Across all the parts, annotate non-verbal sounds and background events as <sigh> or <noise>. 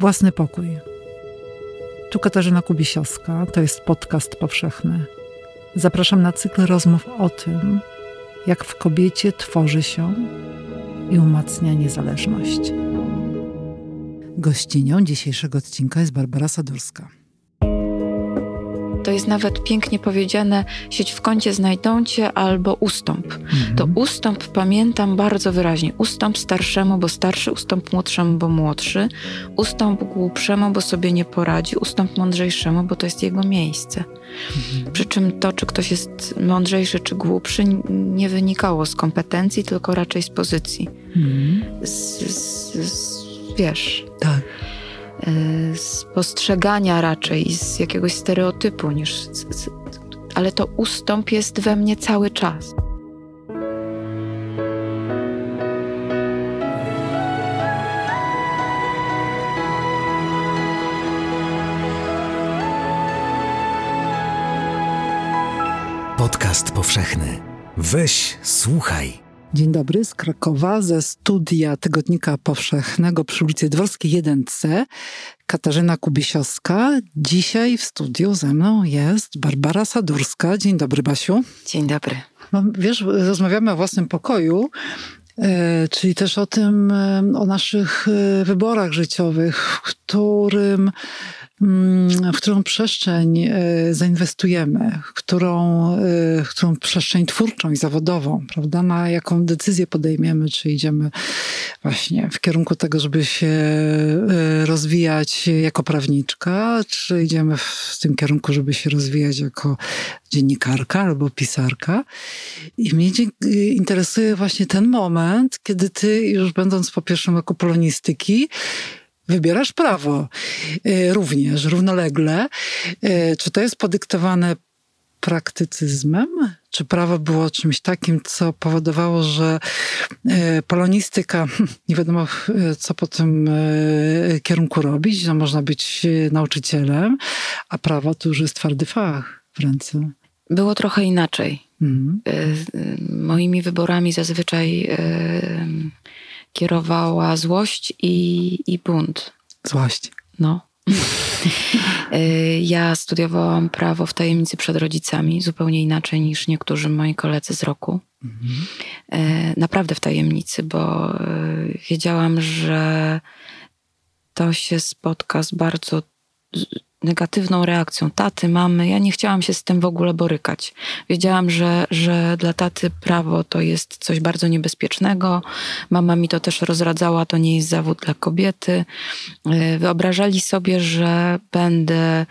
Własny pokój. Tu Katarzyna Kubisiowska, to jest podcast powszechny. Zapraszam na cykl rozmów o tym, jak w kobiecie tworzy się i umacnia niezależność. Gościnią dzisiejszego odcinka jest Barbara Sadurska. To jest nawet pięknie powiedziane, sieć w kącie znajdą cię albo ustąp. Mhm. To ustąp pamiętam bardzo wyraźnie. Ustąp starszemu, bo starszy, ustąp młodszemu, bo młodszy, ustąp głupszemu, bo sobie nie poradzi, ustąp mądrzejszemu, bo to jest jego miejsce. Mhm. Przy czym to, czy ktoś jest mądrzejszy czy głupszy, nie wynikało z kompetencji, tylko raczej z pozycji. Mhm. Z, z, z, wiesz. Tak z postrzegania raczej, z jakiegoś stereotypu niż. ale to ustąp jest we mnie cały czas. Podcast powszechny. Weź, słuchaj. Dzień dobry z Krakowa, ze studia Tygodnika Powszechnego przy ulicy Dworskiej 1C. Katarzyna Kubisiowska. Dzisiaj w studiu ze mną jest Barbara Sadurska. Dzień dobry, Basiu. Dzień dobry. No, wiesz, rozmawiamy o własnym pokoju, e, czyli też o tym, e, o naszych e, wyborach życiowych, w którym w którą przestrzeń e, zainwestujemy, którą, e, którą przestrzeń twórczą i zawodową, prawda? Na jaką decyzję podejmiemy, czy idziemy właśnie w kierunku tego, żeby się e, rozwijać jako prawniczka, czy idziemy w tym kierunku, żeby się rozwijać jako dziennikarka albo pisarka. I mnie interesuje właśnie ten moment, kiedy ty, już będąc po pierwszym roku polonistyki, wybierasz prawo e, również, równolegle. E, czy to jest podyktowane praktycyzmem? Czy prawo było czymś takim, co powodowało, że e, polonistyka, <laughs> nie wiadomo co po tym kierunku robić, że można być nauczycielem, a prawo to już jest twardy fach w ręce. Było trochę inaczej. Mhm. Moimi wyborami zazwyczaj kierowała złość i, i bunt. Złość. No. <laughs> Y, ja studiowałam prawo w tajemnicy przed rodzicami, zupełnie inaczej niż niektórzy moi koledzy z roku. Mhm. Y, naprawdę w tajemnicy, bo y, wiedziałam, że to się spotka z bardzo negatywną reakcją taty, mamy. Ja nie chciałam się z tym w ogóle borykać. Wiedziałam, że, że dla taty prawo to jest coś bardzo niebezpiecznego. Mama mi to też rozradzała, to nie jest zawód dla kobiety. E, wyobrażali sobie, że będę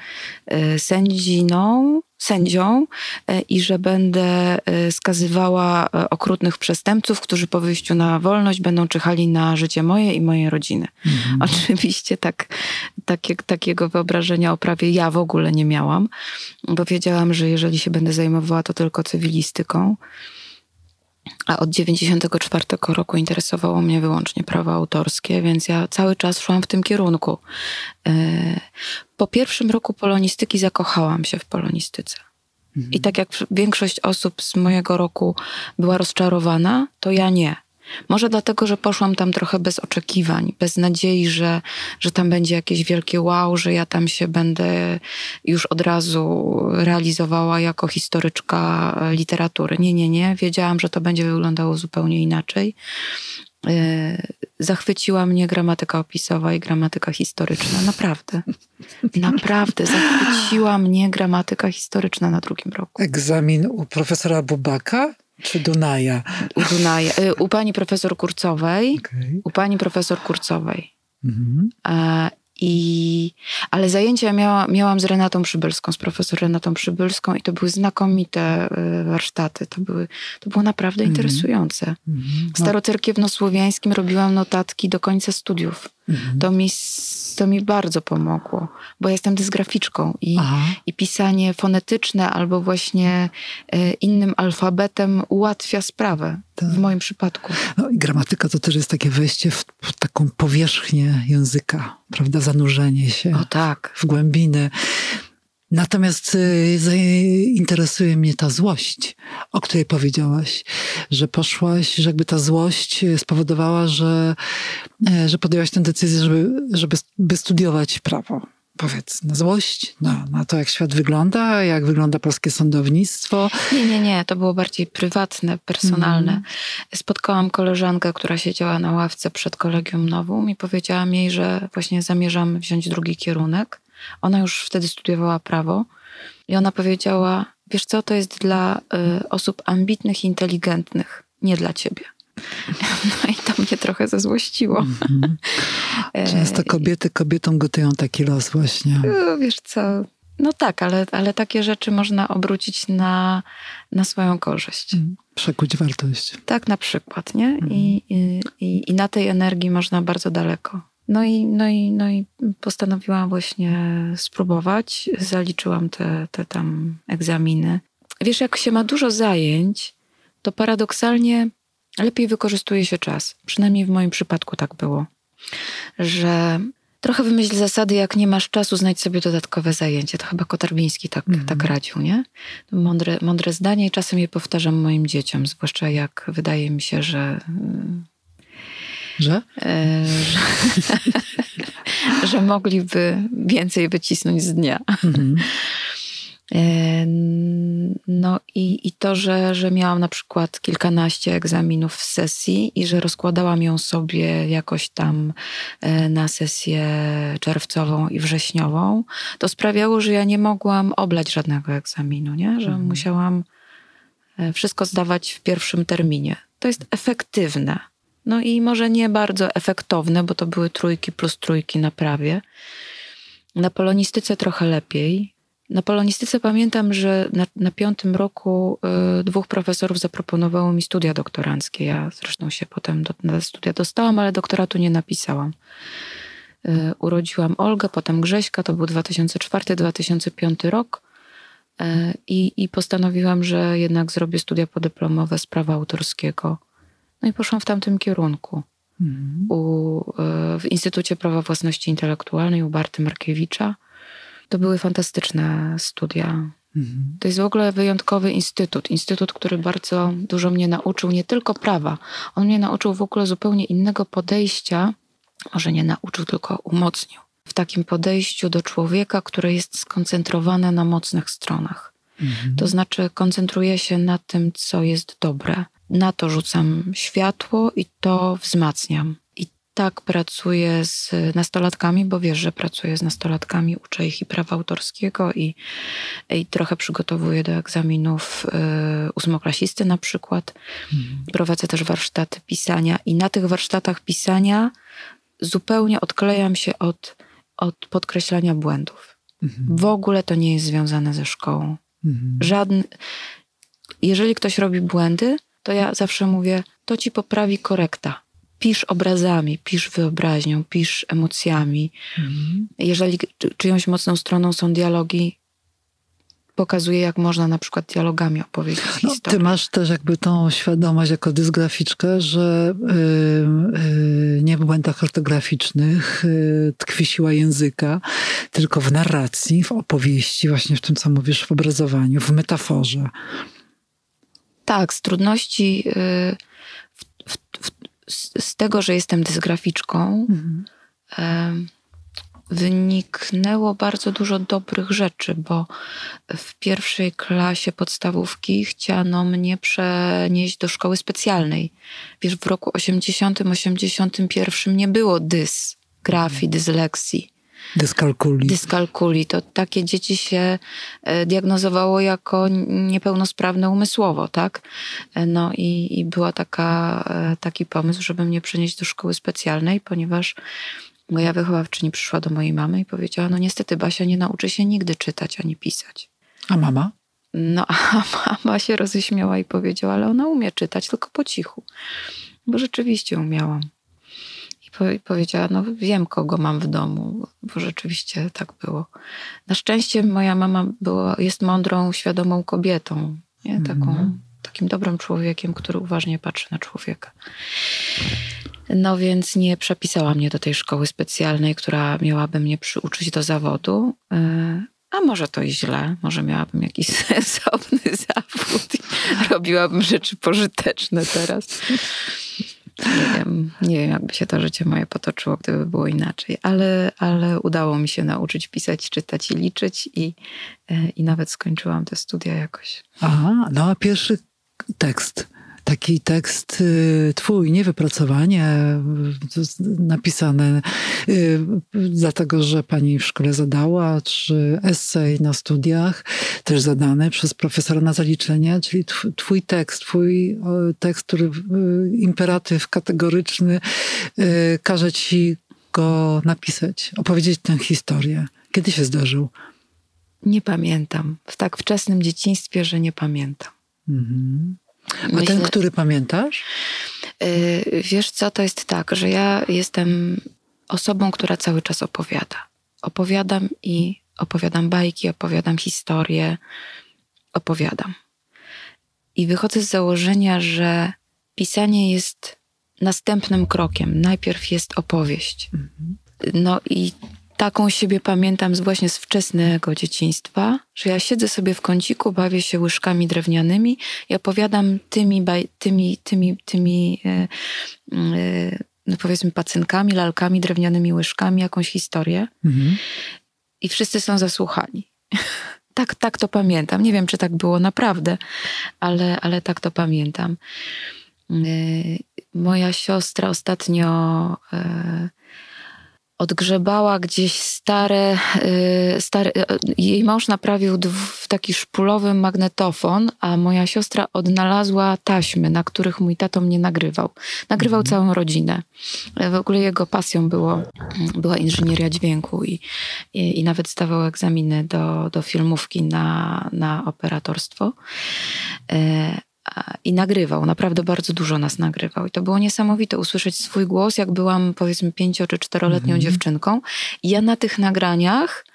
e, sędziną sędzią e, i że będę e, skazywała e, okrutnych przestępców, którzy po wyjściu na wolność będą czyhali na życie moje i mojej rodziny. Mhm. Oczywiście tak, takie, takiego wyobrażenia o prawie ja w ogóle nie miałam, bo wiedziałam, że jeżeli się będę zajmowała to tylko cywilistyką, a od 94 roku interesowało mnie wyłącznie prawo autorskie, więc ja cały czas szłam w tym kierunku. E, po pierwszym roku polonistyki zakochałam się w polonistyce. Mhm. I tak jak większość osób z mojego roku była rozczarowana, to ja nie. Może dlatego, że poszłam tam trochę bez oczekiwań, bez nadziei, że, że tam będzie jakieś wielkie wow, że ja tam się będę już od razu realizowała jako historyczka literatury. Nie, nie, nie. Wiedziałam, że to będzie wyglądało zupełnie inaczej. E, zachwyciła mnie gramatyka opisowa i gramatyka historyczna. Naprawdę. Naprawdę zachwyciła mnie gramatyka historyczna na drugim roku. Egzamin u profesora Bubaka? Czy Dunaja? U Dunaja. Y, u pani profesor Kurcowej. Okay. U pani profesor Kurcowej. Mhm. E, I, ale zajęcia miała, miałam z Renatą Przybylską, z profesor Renatą Przybylską i to były znakomite y, warsztaty. To, były, to było naprawdę mhm. interesujące. Mhm. W starocerkiewnosłowiańskim robiłam notatki do końca studiów. Mhm. To, mi, to mi bardzo pomogło, bo jestem dysgraficzką i, i pisanie fonetyczne albo właśnie e, innym alfabetem ułatwia sprawę. Tak. W moim przypadku. No i gramatyka to też jest takie wejście w, w taką powierzchnię języka, prawda? Zanurzenie się o, tak. w głębiny. Natomiast y, interesuje mnie ta złość, o której powiedziałaś, że poszłaś, że jakby ta złość spowodowała, że, e, że podjęłaś tę decyzję, żeby, żeby by studiować prawo. Powiedz, na złość, na, na to, jak świat wygląda, jak wygląda polskie sądownictwo. Nie, nie, nie, to było bardziej prywatne, personalne. Mm. Spotkałam koleżankę, która siedziała na ławce przed kolegium nową i powiedziałam jej, że właśnie zamierzam wziąć drugi kierunek ona już wtedy studiowała prawo i ona powiedziała: Wiesz co, to jest dla y, osób ambitnych i inteligentnych, nie dla ciebie. <laughs> No i to mnie trochę zezłościło. Mm-hmm. <laughs> Często kobiety kobietom gotują taki los właśnie. No, wiesz co, no tak, ale, ale takie rzeczy można obrócić na, na swoją korzyść. Mm, przekuć wartość. Tak na przykład, nie? Mm. I, i, I na tej energii można bardzo daleko no i, no, i, no i postanowiłam właśnie spróbować. Zaliczyłam te, te tam egzaminy. Wiesz, jak się ma dużo zajęć, to paradoksalnie lepiej wykorzystuje się czas. Przynajmniej w moim przypadku tak było. Że trochę wymyśl zasady, jak nie masz czasu, znajdź sobie dodatkowe zajęcie. To chyba Kotarbiński tak, mm. tak radził, nie? Mądre, mądre zdanie i czasem je powtarzam moim dzieciom, zwłaszcza jak wydaje mi się, że że? E, że, <laughs> że mogliby więcej wycisnąć z dnia. Mhm. E, no i, i to, że, że miałam na przykład kilkanaście egzaminów w sesji i że rozkładałam ją sobie jakoś tam e, na sesję czerwcową i wrześniową, to sprawiało, że ja nie mogłam oblać żadnego egzaminu, nie? że mhm. musiałam wszystko zdawać w pierwszym terminie. To jest efektywne. No i może nie bardzo efektowne, bo to były trójki plus trójki na prawie. Na polonistyce trochę lepiej. Na polonistyce pamiętam, że na, na piątym roku y, dwóch profesorów zaproponowało mi studia doktoranckie. Ja zresztą się potem do, na studia dostałam, ale doktoratu nie napisałam. Y, urodziłam Olgę, potem Grześka, to był 2004-2005 rok. Y, I, postanowiłam, że jednak zrobię studia podyplomowe z prawa autorskiego no i poszłam w tamtym kierunku. Mhm. U, e, w Instytucie Prawa Własności Intelektualnej u Barty Markiewicza. To były fantastyczne studia. Mhm. To jest w ogóle wyjątkowy instytut. Instytut, który bardzo dużo mnie nauczył, nie tylko prawa. On mnie nauczył w ogóle zupełnie innego podejścia. Może nie nauczył, tylko umocnił. W takim podejściu do człowieka, które jest skoncentrowane na mocnych stronach. Mhm. To znaczy, koncentruje się na tym, co jest dobre, na to rzucam światło i to wzmacniam. Tak pracuję z nastolatkami, bo wiesz, że pracuję z nastolatkami, uczę ich i prawa autorskiego i, i trochę przygotowuję do egzaminów y, ósmoklasisty na przykład. Mhm. Prowadzę też warsztaty pisania i na tych warsztatach pisania zupełnie odklejam się od, od podkreślania błędów. Mhm. W ogóle to nie jest związane ze szkołą. Mhm. Jeżeli ktoś robi błędy, to ja zawsze mówię, to ci poprawi korekta. Pisz obrazami, pisz wyobraźnią, pisz emocjami. Mhm. Jeżeli czyjąś mocną stroną są dialogi, pokazuje, jak można na przykład dialogami opowiedzieć no, historię. Ty masz też jakby tą świadomość jako dysgraficzkę, że yy, yy, nie w błędach ortograficznych yy, tkwi siła języka, tylko w narracji, w opowieści, właśnie w tym, co mówisz, w obrazowaniu, w metaforze. Tak, z trudności y, w, z tego, że jestem dysgraficzką, mhm. wyniknęło bardzo dużo dobrych rzeczy, bo w pierwszej klasie podstawówki chciano mnie przenieść do szkoły specjalnej. Wiesz, w roku 80-81 nie było dys, grafii, dysleksji. Dyskalkuli. Dyskalkuli. To takie dzieci się e, diagnozowało jako niepełnosprawne umysłowo, tak? E, no i, i była taka, e, taki pomysł, żeby mnie przenieść do szkoły specjalnej, ponieważ moja wychowawczyni przyszła do mojej mamy i powiedziała, no niestety Basia nie nauczy się nigdy czytać ani pisać. A mama? No, a mama się roześmiała i powiedziała, ale ona umie czytać, tylko po cichu. Bo rzeczywiście umiałam powiedziała, no wiem, kogo mam w domu, bo rzeczywiście tak było. Na szczęście moja mama była, jest mądrą, świadomą kobietą, nie? Taką, mm. takim dobrym człowiekiem, który uważnie patrzy na człowieka. No więc nie przepisała mnie do tej szkoły specjalnej, która miałaby mnie przyuczyć do zawodu, e, a może to i źle, może miałabym jakiś <laughs> sensowny zawód i robiłabym rzeczy pożyteczne teraz. Nie wiem, nie wiem, jakby się to życie moje potoczyło, gdyby było inaczej, ale, ale udało mi się nauczyć pisać, czytać i liczyć i, e, i nawet skończyłam te studia jakoś. Aha, no a pierwszy tekst taki tekst y, twój, nie wypracowanie y, napisane y, dlatego, że pani w szkole zadała, czy esej na studiach, też zadane przez profesora na zaliczenie, czyli twój tekst, twój tekst, który imperatyw kategoryczny każe ci go napisać, opowiedzieć tę historię. Kiedy się zdarzył? Nie pamiętam. W tak wczesnym dzieciństwie, że nie pamiętam. Mhm. A Myślę, ten, który pamiętasz? Yy, wiesz co, to jest tak, że ja jestem osobą, która cały czas opowiada. Opowiadam i opowiadam bajki, opowiadam historie, opowiadam. I wychodzę z założenia, że pisanie jest następnym krokiem. Najpierw jest opowieść. Mhm. No i taką siebie pamiętam z właśnie z wczesnego dzieciństwa, że ja siedzę sobie w kąciku, bawię się łyżkami drewnianymi i opowiadam tymi, baj, tymi, tymi, tymi e, e, no powiedzmy pacynkami, lalkami, drewnianymi łyżkami jakąś historię mhm. i wszyscy są zasłuchani. <laughs> tak, tak to pamiętam. Nie wiem, czy tak było naprawdę, ale, ale tak to pamiętam. E, moja siostra ostatnio odgrzebała gdzieś stare, y, stare y, jej mąż naprawił taki szpulowy magnetofon, a moja siostra odnalazła taśmy, na których mój tato mnie nagrywał. Nagrywał mhm. całą rodzinę. W ogóle jego pasją było, była inżynieria dźwięku i, i, i nawet zdawał egzaminy do, do filmówki na, na operatorstwo. I nagrywał, naprawdę bardzo dużo nas nagrywał. I to było niesamowite usłyszeć swój głos, jak byłam powiedzmy pięcio czy czteroletnią mm -hmm. dziewczynką. I ja na tych nagraniach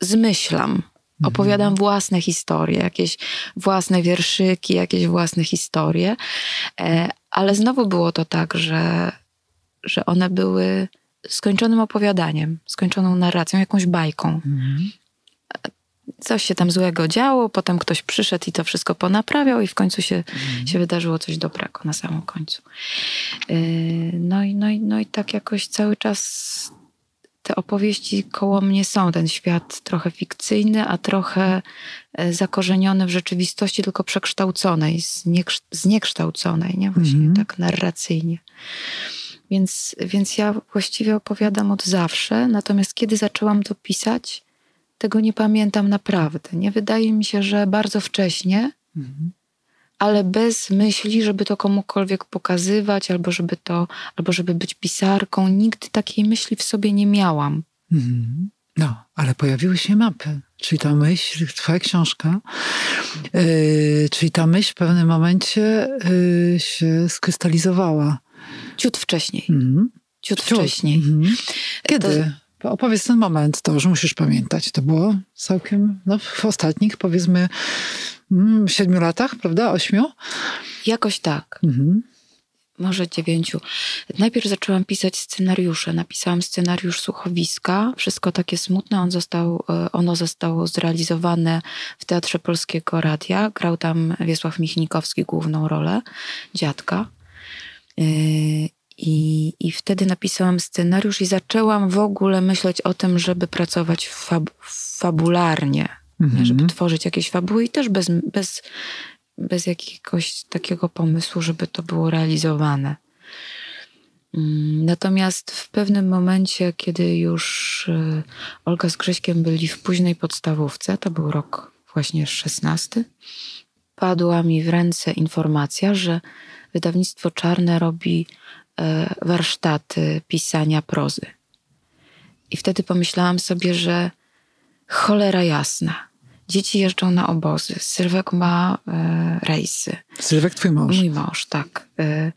zmyślam. Mhm. Opowiadam własne historie, jakieś własne wierszyki, jakieś własne historie. E, ale znowu było to tak, że, że one były skończonym opowiadaniem, skończoną narracją, jakąś bajką. Mm -hmm coś się tam złego działo, potem ktoś przyszedł i to wszystko ponaprawiał i w końcu się, mhm. się wydarzyło coś dobrego na samym końcu. Yy, no i, no, i, no i tak jakoś cały czas te opowieści koło mnie są. Ten świat trochę fikcyjny, a trochę e, zakorzeniony w rzeczywistości, tylko przekształconej, zniekształconej, nie? Właśnie mm -hmm. tak narracyjnie. Więc, więc ja właściwie opowiadam od zawsze, natomiast kiedy zaczęłam to pisać, tego nie pamiętam naprawdę. Nie wydaje mi się, że bardzo wcześnie, mhm. ale bez myśli, żeby to komukolwiek pokazywać, albo żeby to, albo żeby być pisarką. Nigdy takiej myśli w sobie nie miałam. Mhm. No, ale pojawiły się mapy. Czyli ta myśl, twoja książka, yy, czyli ta myśl w pewnym momencie yy, się skrystalizowała. Ciut wcześniej. Mhm. Ciut, Ciut wcześniej. Mhm. Kiedy? To, Opowiedz ten moment, to już musisz pamiętać. To było całkiem no, w ostatnich, powiedzmy, mm, siedmiu latach, prawda? Ośmiu? Jakoś tak. Mhm. Może dziewięciu. Najpierw zaczęłam pisać scenariusze. Napisałam scenariusz słuchowiska. Wszystko takie smutne. On został, e, ono zostało zrealizowane w Teatrze Polskiego Radia. Grał tam Wiesław Michnikowski główną rolę, dziadka. I, I wtedy napisałam scenariusz i zaczęłam w ogóle myśleć o tym, żeby pracować fab fabularnie, mhm. żeby tworzyć jakieś fabuły i też bez, bez, bez jakiegoś takiego pomysłu, żeby to było realizowane. Mm, natomiast w pewnym momencie, kiedy już y, Olga z Grześkiem byli w późnej podstawówce, to był rok właśnie szesnasty, padła mi w ręce informacja, że wydawnictwo Czarne robi warsztaty pisania prozy. I wtedy pomyślałam sobie, że cholera jasna. Dzieci jeżdżą na obozy. Sylwek ma e, rejsy. Sylwek twój mąż? Mój mąż, tak. E,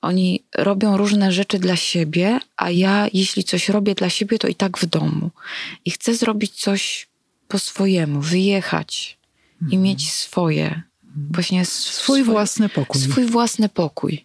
oni robią różne rzeczy dla siebie, a ja, jeśli coś robię dla siebie, to i tak w domu. I chcę zrobić coś po swojemu, wyjechać mhm. i mieć swoje. Właśnie swój, swój własny pokój. Swój własny pokój.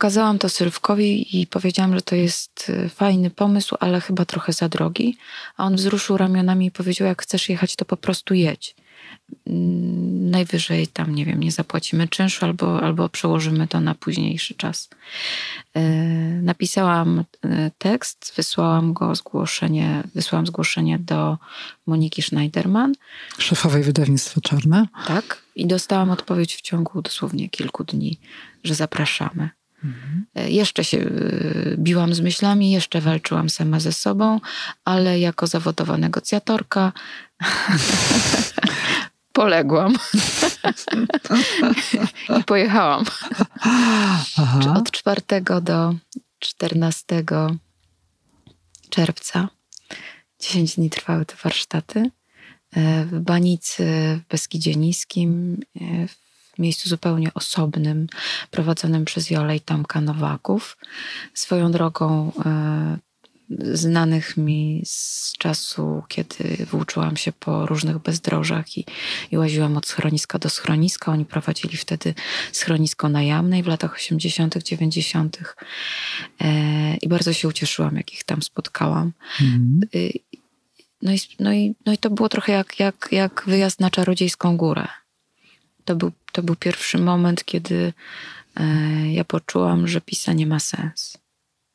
pokazałam to Sylwkowi i powiedziałam, że to jest y, fajny pomysł, ale chyba trochę za drogi. A on wzruszył ramionami i powiedział, jak chcesz jechać, to po prostu jedź. Mm, najwyżej tam, nie wiem, nie zapłacimy czynszu albo, albo przełożymy to na późniejszy czas. E, napisałam e, tekst, wysłałam go zgłoszenie, wysłałam zgłoszenie do Moniki Schneiderman. Szefowej wydawnictwa Czarne. Tak. I dostałam odpowiedź w ciągu dosłownie kilku dni, że zapraszamy. Mhm. Jeszcze się biłam z myślami, jeszcze walczyłam sama ze sobą, ale jako zawodowa negocjatorka <laughs> poległam <laughs> i pojechałam. Aha. Od 4 do 14 czerwca 10 dni trwały te warsztaty e, w Banicy w Beskidzie Niskim, e, w miejscu zupełnie osobnym, prowadzonym przez Jolę i Tomka Nowaków. Swoją drogą e, znanych mi z czasu, kiedy włóczyłam się po różnych bezdrożach i, i łaziłam od schroniska do schroniska. Oni prowadzili wtedy schronisko na Jamnej w latach 80., 90. E, I bardzo się ucieszyłam, jak ich tam spotkałam. Mm. No, i, no, i, no i to było trochę jak, jak, jak wyjazd na czarodziejską górę. To był, to był pierwszy moment, kiedy e, ja poczułam, że pisanie ma sens.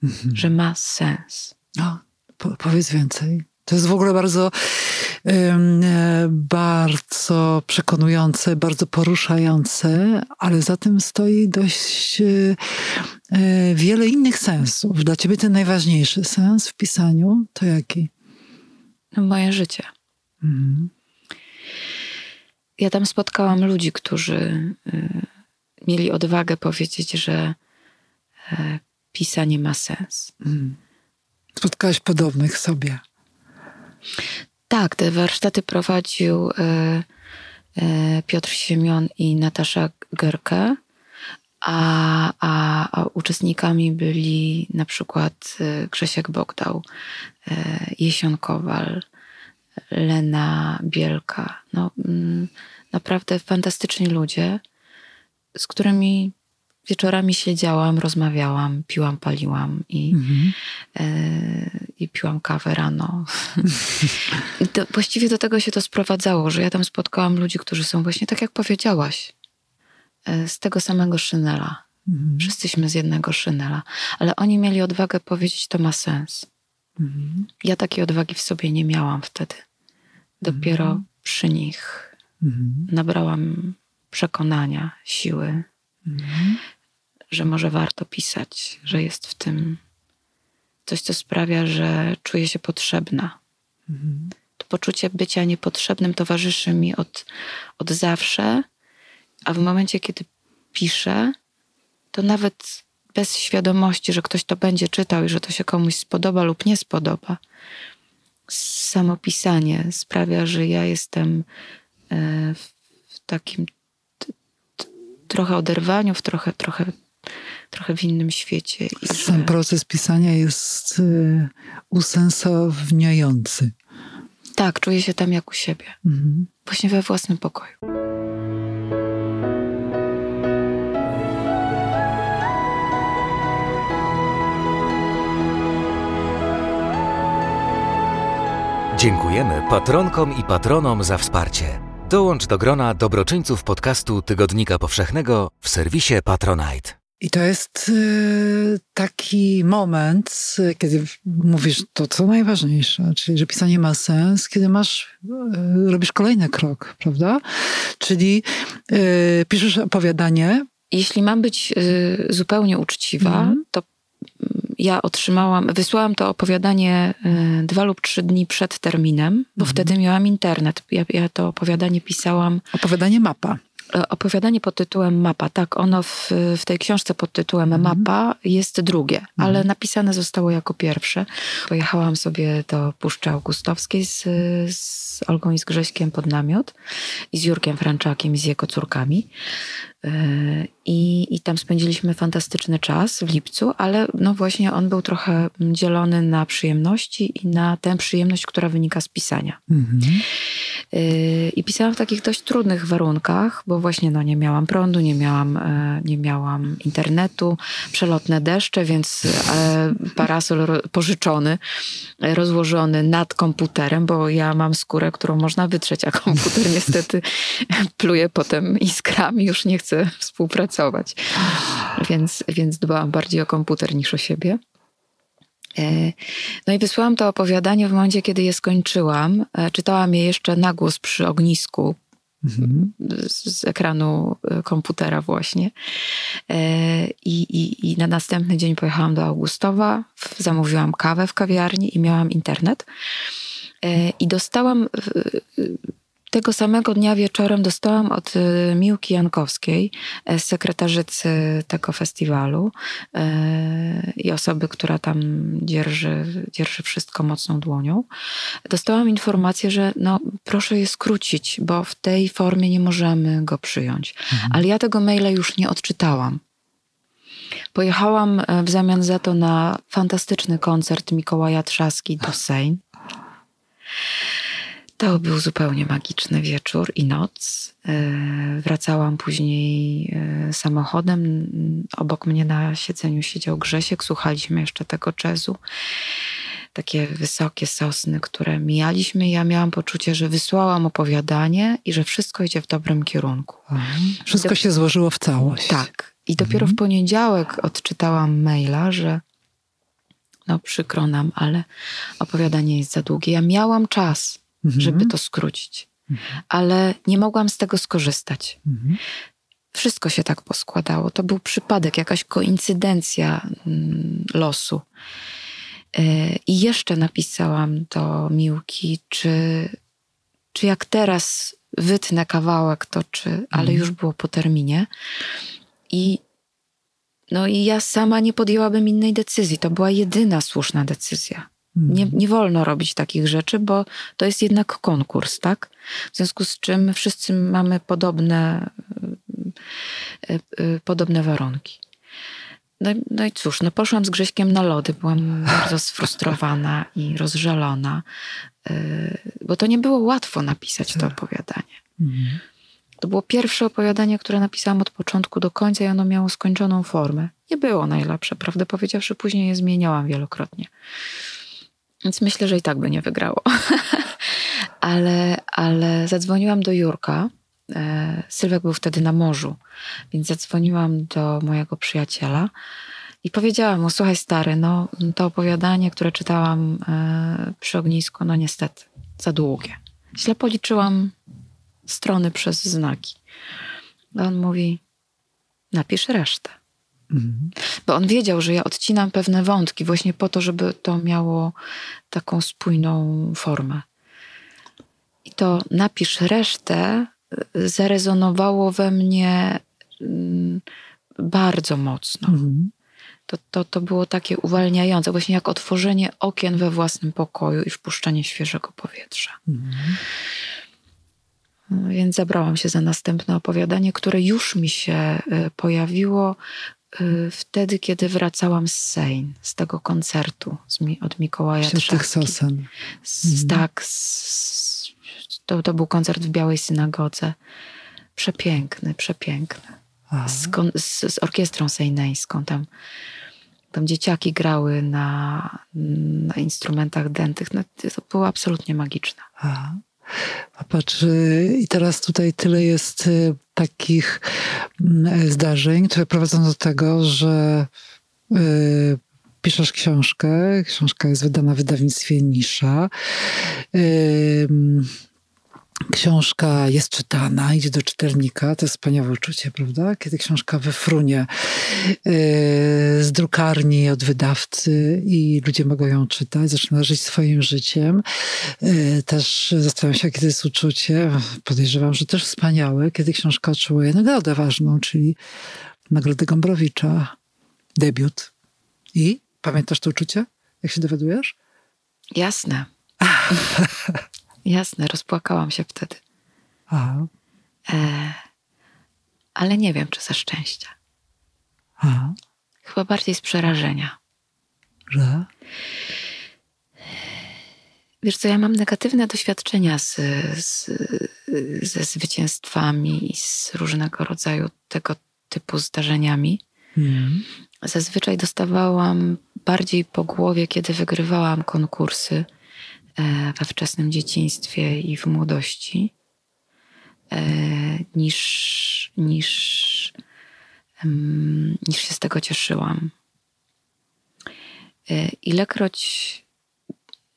-hmm. Że ma sens. No, po, powiedz więcej. To jest w ogóle bardzo, bardzo przekonujące, bardzo poruszające, ale za tym stoi dość e, e, wiele innych sensów. Dla ciebie ten najważniejszy sens w pisaniu to jaki? No, moje życie. Mhm. Ja tam spotkałam ludzi, którzy e, mieli odwagę powiedzieć, że pisanie ma sens. Mhm spotkałaś podobnych sobie. Tak, te warsztaty prowadził e, e, Piotr Siemion i Natasza Gerke, a, a, a, uczestnikami byli na przykład e, Grzesiek Bogdał, Jesion Kowal, Lena Bielka. No, mm, naprawdę fantastyczni ludzie, z którymi wieczorami siedziałam, rozmawiałam, piłam, paliłam i, mhm. e, i piłam kawę rano. <laughs> to, właściwie do tego się to sprowadzało, że ja tam spotkałam ludzi, którzy są właśnie tak, jak powiedziałaś, e, z tego samego szynela. Mhm. Wszyscyśmy z jednego szynela, ale oni mieli odwagę powiedzieć, to ma sens. Mhm. Ja takiej odwagi w sobie nie miałam wtedy. Dopiero mhm. przy nich mhm. nabrałam przekonania, siły. Mhm że może warto pisać, że jest w tym coś, co sprawia, że czuję się potrzebna. To poczucie bycia niepotrzebnym towarzyszy mi od, od zawsze, a w momencie, kiedy piszę, to nawet bez świadomości, że ktoś to będzie czytał i że to się komuś spodoba lub nie spodoba, samo pisanie sprawia, że ja jestem e, w takim trochę oderwaniu, w trochę, trochę trochę w innym świecie. I Sam że... proces pisania jest y, usensowniający. Tak, czuję się tam jak u siebie. Mhm. Właśnie we własnym pokoju. Dziękujemy patronkom i patronom za wsparcie. Dołącz do grona dobroczyńców podcastu Tygodnika Powszechnego w serwisie Patronite. I to jest y, taki moment, kiedy mówisz to, co najważniejsze, czyli że pisanie ma sens, kiedy masz, y, robisz kolejny krok, prawda? Czyli y, piszesz opowiadanie. Jeśli mam być zupełnie uczciwa, mm. to ja otrzymałam, wysłałam to opowiadanie dwa lub trzy dni przed terminem, bo mm. wtedy miałam internet. Ja, ja to opowiadanie pisałam. Opowiadanie mapa. E, opowiadanie pod tytułem Mapa, tak, ono w, w tej książce pod tytułem mm. Mapa jest drugie, mm. ale napisane zostało jako pierwsze. Pojechałam sobie do Puszczy Augustowskiej z, z Olgą i z Grześkiem pod namiot i z Jurkiem Franczakiem i z jego córkami. E, I, I tam spędziliśmy fantastyczny czas w lipcu, ale no właśnie on był trochę dzielony na przyjemności i na tę przyjemność, która wynika z pisania. -hmm. Yy, I pisałam w takich dość trudnych warunkach, bo właśnie no, nie miałam prądu, nie miałam, e, nie miałam internetu, przelotne deszcze, więc e, parasol pożyczony, e, rozłożony nad komputerem, bo ja mam skórę, którą można wytrzeć, a komputer niestety pluje potem iskrami, już nie chce <laughs> współpracować. Więc, więc dbałam bardziej o komputer niż o siebie. E, no i wysłałam to opowiadanie w momencie, kiedy je skończyłam. E, czytałam je jeszcze na głos przy ognisku z, z, ekranu e, komputera właśnie. I, i, I na następny dzień pojechałam do Augustowa, zamówiłam kawę w kawiarni i miałam internet. I dostałam tego samego dnia wieczorem dostałam od y, Miłki Jankowskiej, e, sekretarzycy tego festiwalu e, i osoby, która tam dzierży, dzierży wszystko mocną dłonią. Dostałam informację, że no, proszę je skrócić, bo w tej formie nie możemy go przyjąć. Mhm. Ale ja tego maila już nie odczytałam. Pojechałam e, w zamian za to na fantastyczny koncert Mikołaja Trzaski do Sejn. To był zupełnie magiczny wieczór i noc. E, wracałam później e, samochodem. Obok mnie na siedzeniu siedział Grzesiek. Słuchaliśmy jeszcze tego jazzu. Takie wysokie sosny, które mijaliśmy. Ja miałam poczucie, że wysłałam opowiadanie i że wszystko idzie w dobrym kierunku. Mhm. Wszystko do... się złożyło w całość. Tak. I dopiero mhm. w poniedziałek odczytałam maila, że no przykro nam, ale opowiadanie jest za długie. Ja miałam czas mhm. żeby to skrócić. Mhm. Ale nie mogłam z tego skorzystać. Mhm. Wszystko się tak poskładało. To był przypadek, jakaś koincydencja mm, losu. E, I jeszcze napisałam do Miłki, czy, czy jak teraz wytnę kawałek, to czy, ale mhm. już było po terminie. I no i ja sama nie podjęłabym innej decyzji. To była jedyna słuszna decyzja. Nie, mhm. nie wolno robić takich rzeczy, bo to jest jednak konkurs, tak? W związku z czym wszyscy mamy podobne, e, e, podobne warunki. No, no, i cóż, no poszłam z Grześkiem na lody, byłam bardzo <laughs> sfrustrowana i rozżalona, e, bo to nie było łatwo napisać to tak. opowiadanie. Mhm. To było pierwsze opowiadanie, które napisałam od początku do końca i ono miało skończoną formę. Nie było najlepsze, prawdę powiedziawszy, później je zmieniałam wielokrotnie. Więc myślę, że i tak by nie wygrało. <laughs> ale, ale zadzwoniłam do Jurka. E, Sylwek był wtedy na morzu, więc zadzwoniłam do mojego przyjaciela i powiedziałam mu: Słuchaj, stary, no to opowiadanie, które czytałam e, przy ognisku, no niestety za długie. Źle policzyłam strony przez znaki. On mówi: Napisz resztę. Mhm. Bo on wiedział, że ja odcinam pewne wątki właśnie po to, żeby to miało taką spójną formę. I to napisz resztę y, zarezonowało we mnie mm, bardzo mocno. Mhm. To, to, to było takie uwalniające, właśnie jak otworzenie okien we własnym pokoju i wpuszczenie świeżego powietrza. Mhm. No, więc zabrałam się za następne opowiadanie, które już mi się y, pojawiło wtedy, kiedy wracałam z Sejn, z tego koncertu z od Mikołaja Wśród tych sosen. Z, mhm. Tak, z, to, to był koncert w Białej Synagodze. Przepiękny, przepiękny. Z, z, z, orkiestrą sejneńską. Tam, tam dzieciaki grały na, na instrumentach dętych. No, to było absolutnie magiczne. Aha. Popatrz, y, i teraz tutaj tyle jest y, takich mm, zdarzeń, które prowadzą do tego, że y, piszesz książkę. Książka jest wydana w wydawnictwie Nisza książka jest czytana, idzie do czytelnika, to jest wspaniałe uczucie, prawda? Kiedy książka wyfrunie yy, z drukarni od wydawcy i ludzie mogą ją czytać, zaczyna żyć swoim życiem. Yy, też zastanawiam się, jakie to jest uczucie. Podejrzewam, że też wspaniałe, kiedy książka otrzymuje nagrodę ważną, czyli Nagrodę Gombrowicza, debiut. I pamiętasz to uczucie, jak się dowiadujesz? Jasne. <laughs> Jasne, rozpłakałam się wtedy. Aha. E, ale nie wiem, czy ze szczęścia. Aha. Chyba bardziej z przerażenia. Że? Wiesz co, ja mam negatywne doświadczenia z, z, ze zwycięstwami i z różnego rodzaju tego typu zdarzeniami. Mm. Zazwyczaj dostawałam bardziej po głowie, kiedy wygrywałam konkursy we wczesnym dzieciństwie i w młodości, e, niż, niż, niż się z tego cieszyłam. E, ilekroć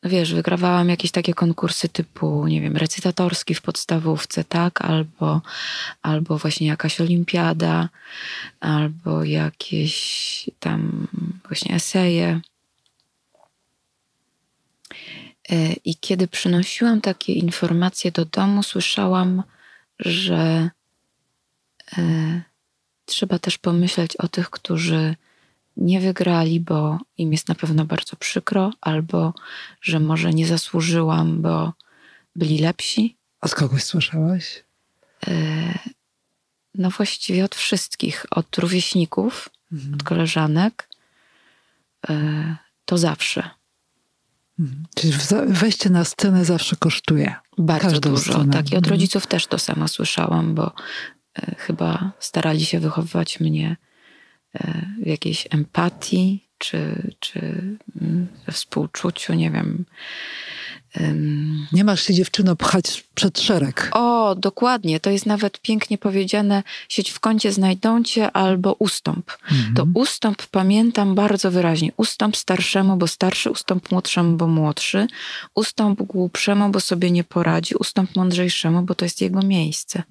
wiesz, wygrawałam jakieś takie konkursy typu, nie wiem, recytatorski w podstawówce, tak? Albo, albo właśnie jakaś olimpiada, albo jakieś tam właśnie eseje. E, I kiedy przynosiłam takie informacje do domu, słyszałam, że e, trzeba też pomyśleć o tych, którzy nie wygrali, bo im jest na pewno bardzo przykro, albo że może nie zasłużyłam, bo byli lepsi. Od kogoś słyszałaś? E, no właściwie od wszystkich, od rówieśników, mhm. od koleżanek. To zawsze. Czyli wejście na scenę zawsze kosztuje. Bardzo Każdą dużo, scenę. tak. I od mhm. rodziców też to samo słyszałam, bo e, chyba starali się wychowywać mnie w jakiejś empatii, czy, czy mm, we współczuciu, nie wiem, nie masz się dziewczyno pchać przed szereg. O, dokładnie. To jest nawet pięknie powiedziane. Sieć w kącie znajdą cię albo ustąp. Mhm. To ustąp pamiętam bardzo wyraźnie. Ustąp starszemu, bo starszy, ustąp młodszemu, bo młodszy. Ustąp głupszemu, bo sobie nie poradzi. Ustąp mądrzejszemu, bo to jest jego miejsce.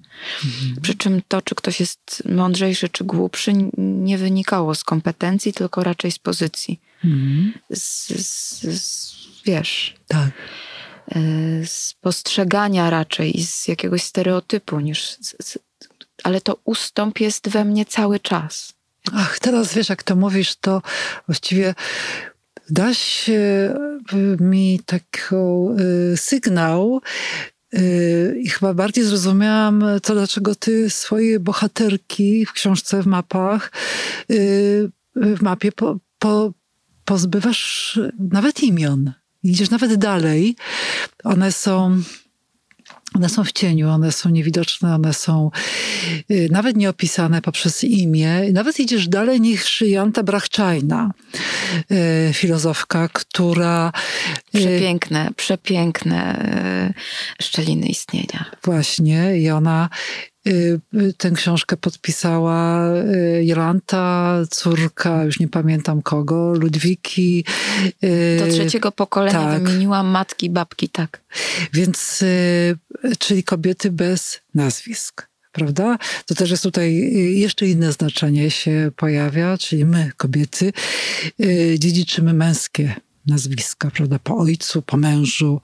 Mhm. Przy czym to, czy ktoś jest mądrzejszy czy głupszy, nie wynikało z kompetencji, tylko raczej z pozycji. Mhm. Z, z, z, wiesz. Tak. Y, z postrzegania raczej, z jakiegoś stereotypu niż. Z, ale to ustąp jest we mnie cały czas. Ach, teraz wiesz, jak to mówisz, to właściwie daś mi taki y, sygnał, i chyba bardziej zrozumiałam to, dlaczego ty swoje bohaterki w książce, w mapach, w mapie po, po, pozbywasz nawet imion idziesz nawet dalej, one są one są w cieniu, one są niewidoczne, one są y, nawet nieopisane poprzez imię. Nawet idziesz dalej niż Janta Brachczajna, y, filozofka, która... Y, przepiękne, przepiękne szczeliny istnienia. Właśnie i ona tę książkę podpisała y, Jolanta, córka, już nie pamiętam kogo, Ludwiki. Do trzeciego pokolenia tak. wymieniła matki, babki, tak. Więc, czyli kobiety bez nazwisk prawda? To też jest tutaj jeszcze inne znaczenie się pojawia, czyli my, kobiety, dziedziczymy męskie nazwiska, prawda? Po ojcu, po mężu.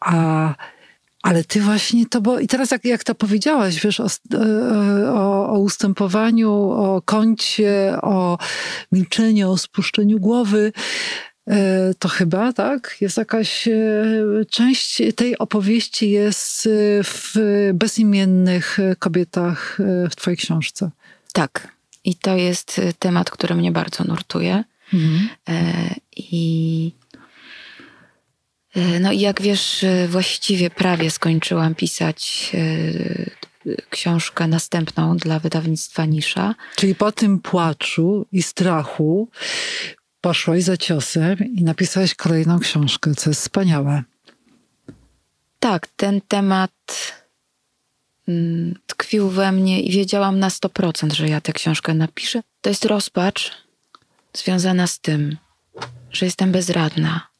A ale ty właśnie to, bo i teraz jak, jak to powiedziałaś, wiesz, o, e, o, o ustępowaniu, o kącie, o milczeniu, o spuszczeniu głowy, e, to chyba, tak? Jest jakaś e, część tej opowieści jest w bezimiennych kobietach w twojej książce. Tak. I to jest temat, który mnie bardzo nurtuje. Mhm. I E, no i jak wiesz, e, właściwie prawie skończyłam pisać e, książkę następną dla wydawnictwa Nisza. Czyli po tym płaczu i strachu poszłaś za ciosem i napisałaś kolejną książkę, co jest wspaniałe. Tak, ten temat mm, tkwił we mnie i wiedziałam na 100%, że ja tę książkę napiszę. To jest rozpacz związana z tym, że jestem bezradna,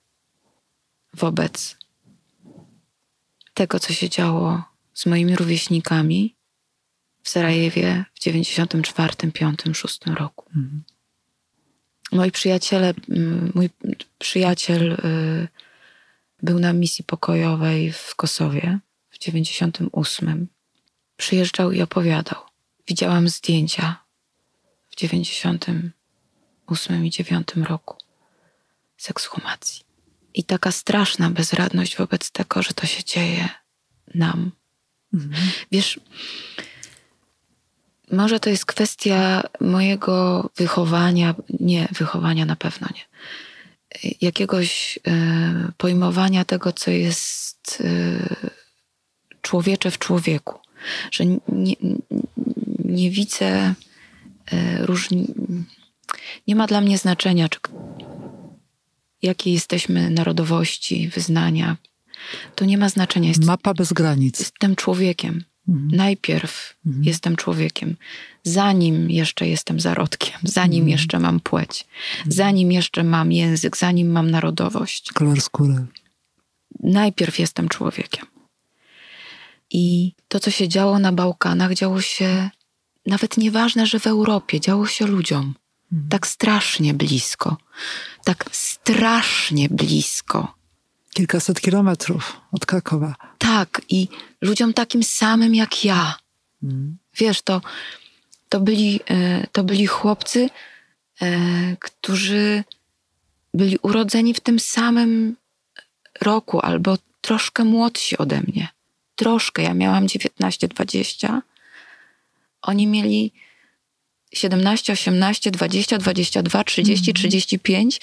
wobec tego, co się działo z moimi rówieśnikami w Sarajewie w 94, 5, 6 roku. Mhm. Moi przyjaciele, mój przyjaciel y, był na misji pokojowej w Kosowie w 98. Przyjeżdżał i opowiadał. Widziałam zdjęcia w 98 i 9 roku z ekshumacji. I taka straszna bezradność wobec tego, że to się dzieje nam. Mhm. Wiesz, może to jest kwestia mojego wychowania, nie, wychowania na pewno nie. jakiegoś e, pojmowania tego, co jest e, człowiecze w człowieku. Że nie, nie widzę różni. Nie ma dla mnie znaczenia, czy, jakiej jesteśmy narodowości, wyznania. To nie ma znaczenia. Jest, Mapa bez granic. Jestem człowiekiem. Mhm. Najpierw mhm. jestem człowiekiem, zanim jeszcze jestem zarodkiem, zanim mhm. jeszcze mam płeć, mhm. zanim jeszcze mam język, zanim mam narodowość. Kolor skóry. Najpierw jestem człowiekiem. I to, co się działo na Bałkanach, działo się nawet nieważne, że w Europie, działo się ludziom. Mhm. Tak strasznie blisko. Tak strasznie blisko kilkaset kilometrów od Krakowa. Tak, i ludziom takim samym jak ja. Mm. Wiesz, to, to, byli, e, to byli chłopcy, e, którzy byli urodzeni w tym samym roku albo troszkę młodsi ode mnie. Troszkę. Ja miałam 19-20. Oni mieli 17, 18, 20, 22, 30, mm. 35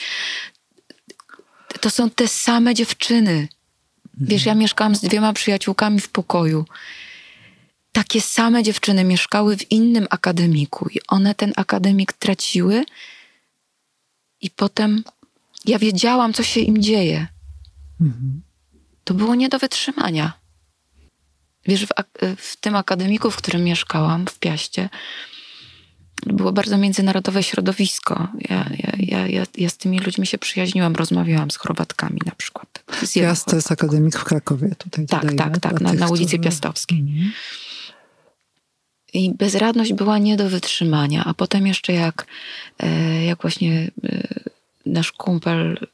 to są te same dziewczyny. Wiesz, ja mieszkałam z dwiema przyjaciółkami w pokoju. Takie same dziewczyny mieszkały w innym akademiku i one ten akademik traciły i potem ja wiedziałam, co się im dzieje. Mhm. To było nie do wytrzymania. Wiesz, w, w, tym akademiku, w którym mieszkałam, w Piaście, było bardzo międzynarodowe środowisko. Ja, ja, ja, ja, z tymi ludźmi się przyjaźniłam, rozmawiałam z Chorwatkami na przykład. Z Piast to jest akademik w Krakowie tutaj. Tak, dodajmy, tak, tak, na, tych, na ulicy którzy... Piastowskiej. Mhm. I bezradność była nie do wytrzymania. A potem jeszcze jak, e, jak właśnie e, nasz kumpel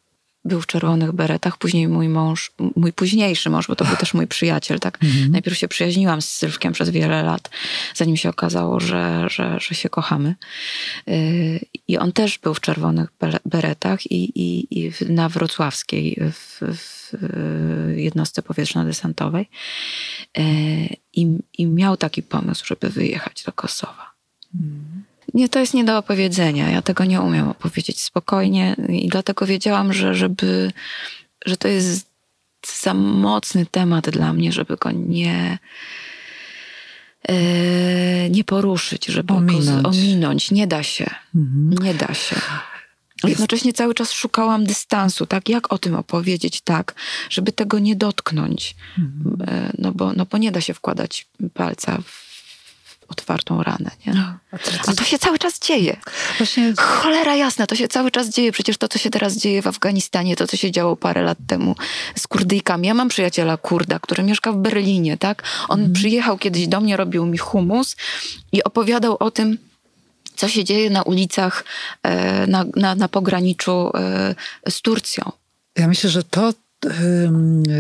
był w czerwonych beretach, później mój mąż, mój późniejszy mąż, bo to był też mój przyjaciel, tak? Mhm. Najpierw się przyjaźniłam z Sylwkiem przez wiele lat, zanim się okazało, że, że, że się kochamy. Y, I on też był w czerwonych beretach i, i, i na Wrocławskiej w, w jednostce powietrzno-desantowej. Y, I, I miał taki pomysł, żeby wyjechać do Kosowa. Mhm. Nie, to jest nie do opowiedzenia. Ja tego nie umiem opowiedzieć spokojnie i dlatego wiedziałam, że żeby, że to jest za mocny temat dla mnie, żeby go nie, e, nie poruszyć, żeby ominąć. go ominąć. Nie da się. Mhm. Nie da się. Jednocześnie cały czas szukałam dystansu, tak? Jak o tym opowiedzieć tak, żeby tego nie dotknąć. Mhm. E, no, bo, no bo nie da się wkładać palca w otwartą ranę. Nie? No, a, to się cały czas dzieje. Właśnie... Cholera jasna, to się cały czas dzieje. Przecież to, co się teraz dzieje w Afganistanie, to, co się działo parę lat temu z Kurdyjkami. Ja mam przyjaciela Kurda, który mieszka w Berlinie, tak? On mm. przyjechał kiedyś do mnie, robił mi humus i opowiadał o tym, co się dzieje na ulicach e, na, na, na pograniczu e, z Turcją. Ja myślę, że to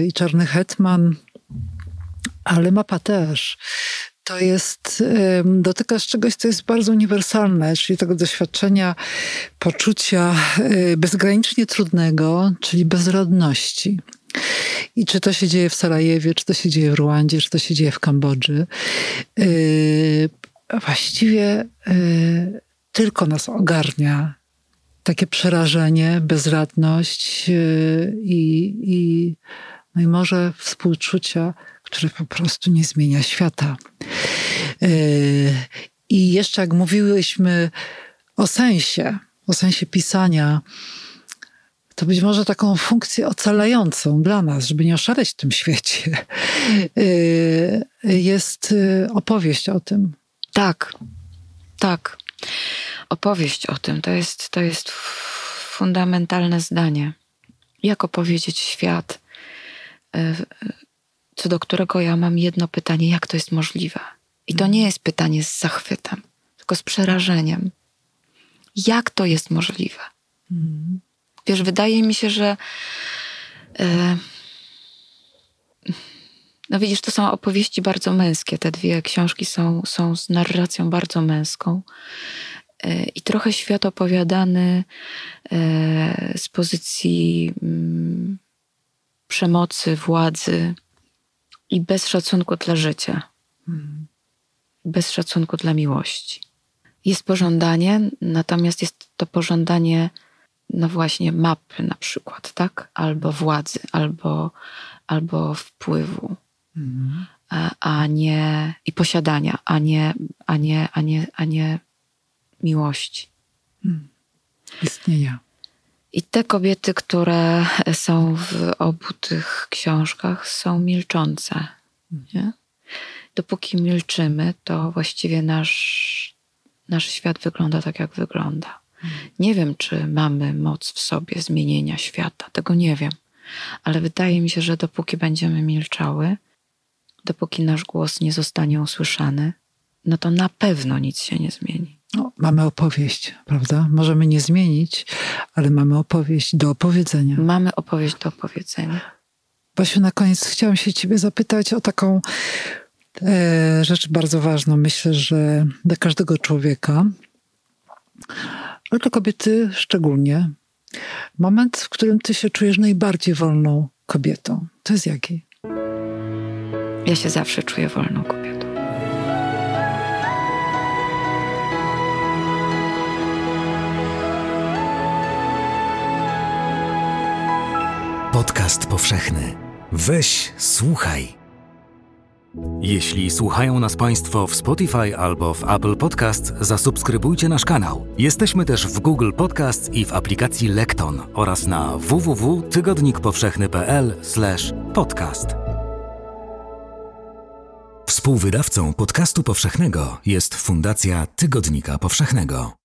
i Czarny Hetman, ale mapa też to jest, dotykasz czegoś, co jest bardzo uniwersalne, czyli tego doświadczenia poczucia y, bezgranicznie trudnego, czyli bezrodności. I czy to się dzieje w Sarajewie, czy to się dzieje w Ruandzie, czy to się dzieje w Kambodży, y, właściwie y, tylko nas ogarnia takie przerażenie, bezradność i, i, no i może współczucia które po prostu nie zmienia świata. E, I jeszcze jak mówiłyśmy o sensie, o sensie pisania, to być może taką funkcję ocalającą dla nas, żeby nie oszaleć w tym świecie, e, jest e, opowieść o tym. Tak, tak. Opowieść o tym to jest, to jest fundamentalne zdanie. Jak opowiedzieć świat co do którego ja mam jedno pytanie: jak to jest możliwe? I to nie jest pytanie z zachwytem, tylko z przerażeniem. Jak to jest możliwe? Mm. Wiesz, wydaje mi się, że. E, no widzisz, to są opowieści bardzo męskie. Te dwie książki są, są z narracją bardzo męską. E, I trochę świat opowiadany e, z pozycji mm, przemocy, władzy, i bez szacunku dla życia, hmm. bez szacunku dla miłości. Jest pożądanie, natomiast jest to pożądanie no właśnie mapy na przykład, tak? Albo władzy, albo, albo wpływu, a, a nie i posiadania, a nie, a nie, a nie, a nie miłości. Istnienia. I te kobiety, które są w obu tych książkach, są milczące. Nie? Dopóki milczymy, to właściwie nasz, nasz świat wygląda tak, jak wygląda. Nie wiem, czy mamy moc w sobie zmienienia świata, tego nie wiem. Ale wydaje mi się, że dopóki będziemy milczały, dopóki nasz głos nie zostanie usłyszany, no to na pewno nic się nie zmieni. Mamy opowieść, prawda? Możemy nie zmienić, ale mamy opowieść do opowiedzenia. Mamy opowieść do opowiedzenia. Basiu, na koniec chciałam się ciebie zapytać o taką e, rzecz bardzo ważną. Myślę, że dla każdego człowieka, ale dla kobiety szczególnie, moment, w którym ty się czujesz najbardziej wolną kobietą. To jest jaki? Ja się zawsze czuję wolną kobietą. Podcast powszechny. Weź, słuchaj. Jeśli słuchają nas Państwo w Spotify albo w Apple Podcast, zasubskrybujcie nasz kanał. Jesteśmy też w Google Podcast i w aplikacji Lekton oraz na www.tygodnikpowszechny.pl/podcast. Współwydawcą podcastu powszechnego jest Fundacja Tygodnika Powszechnego.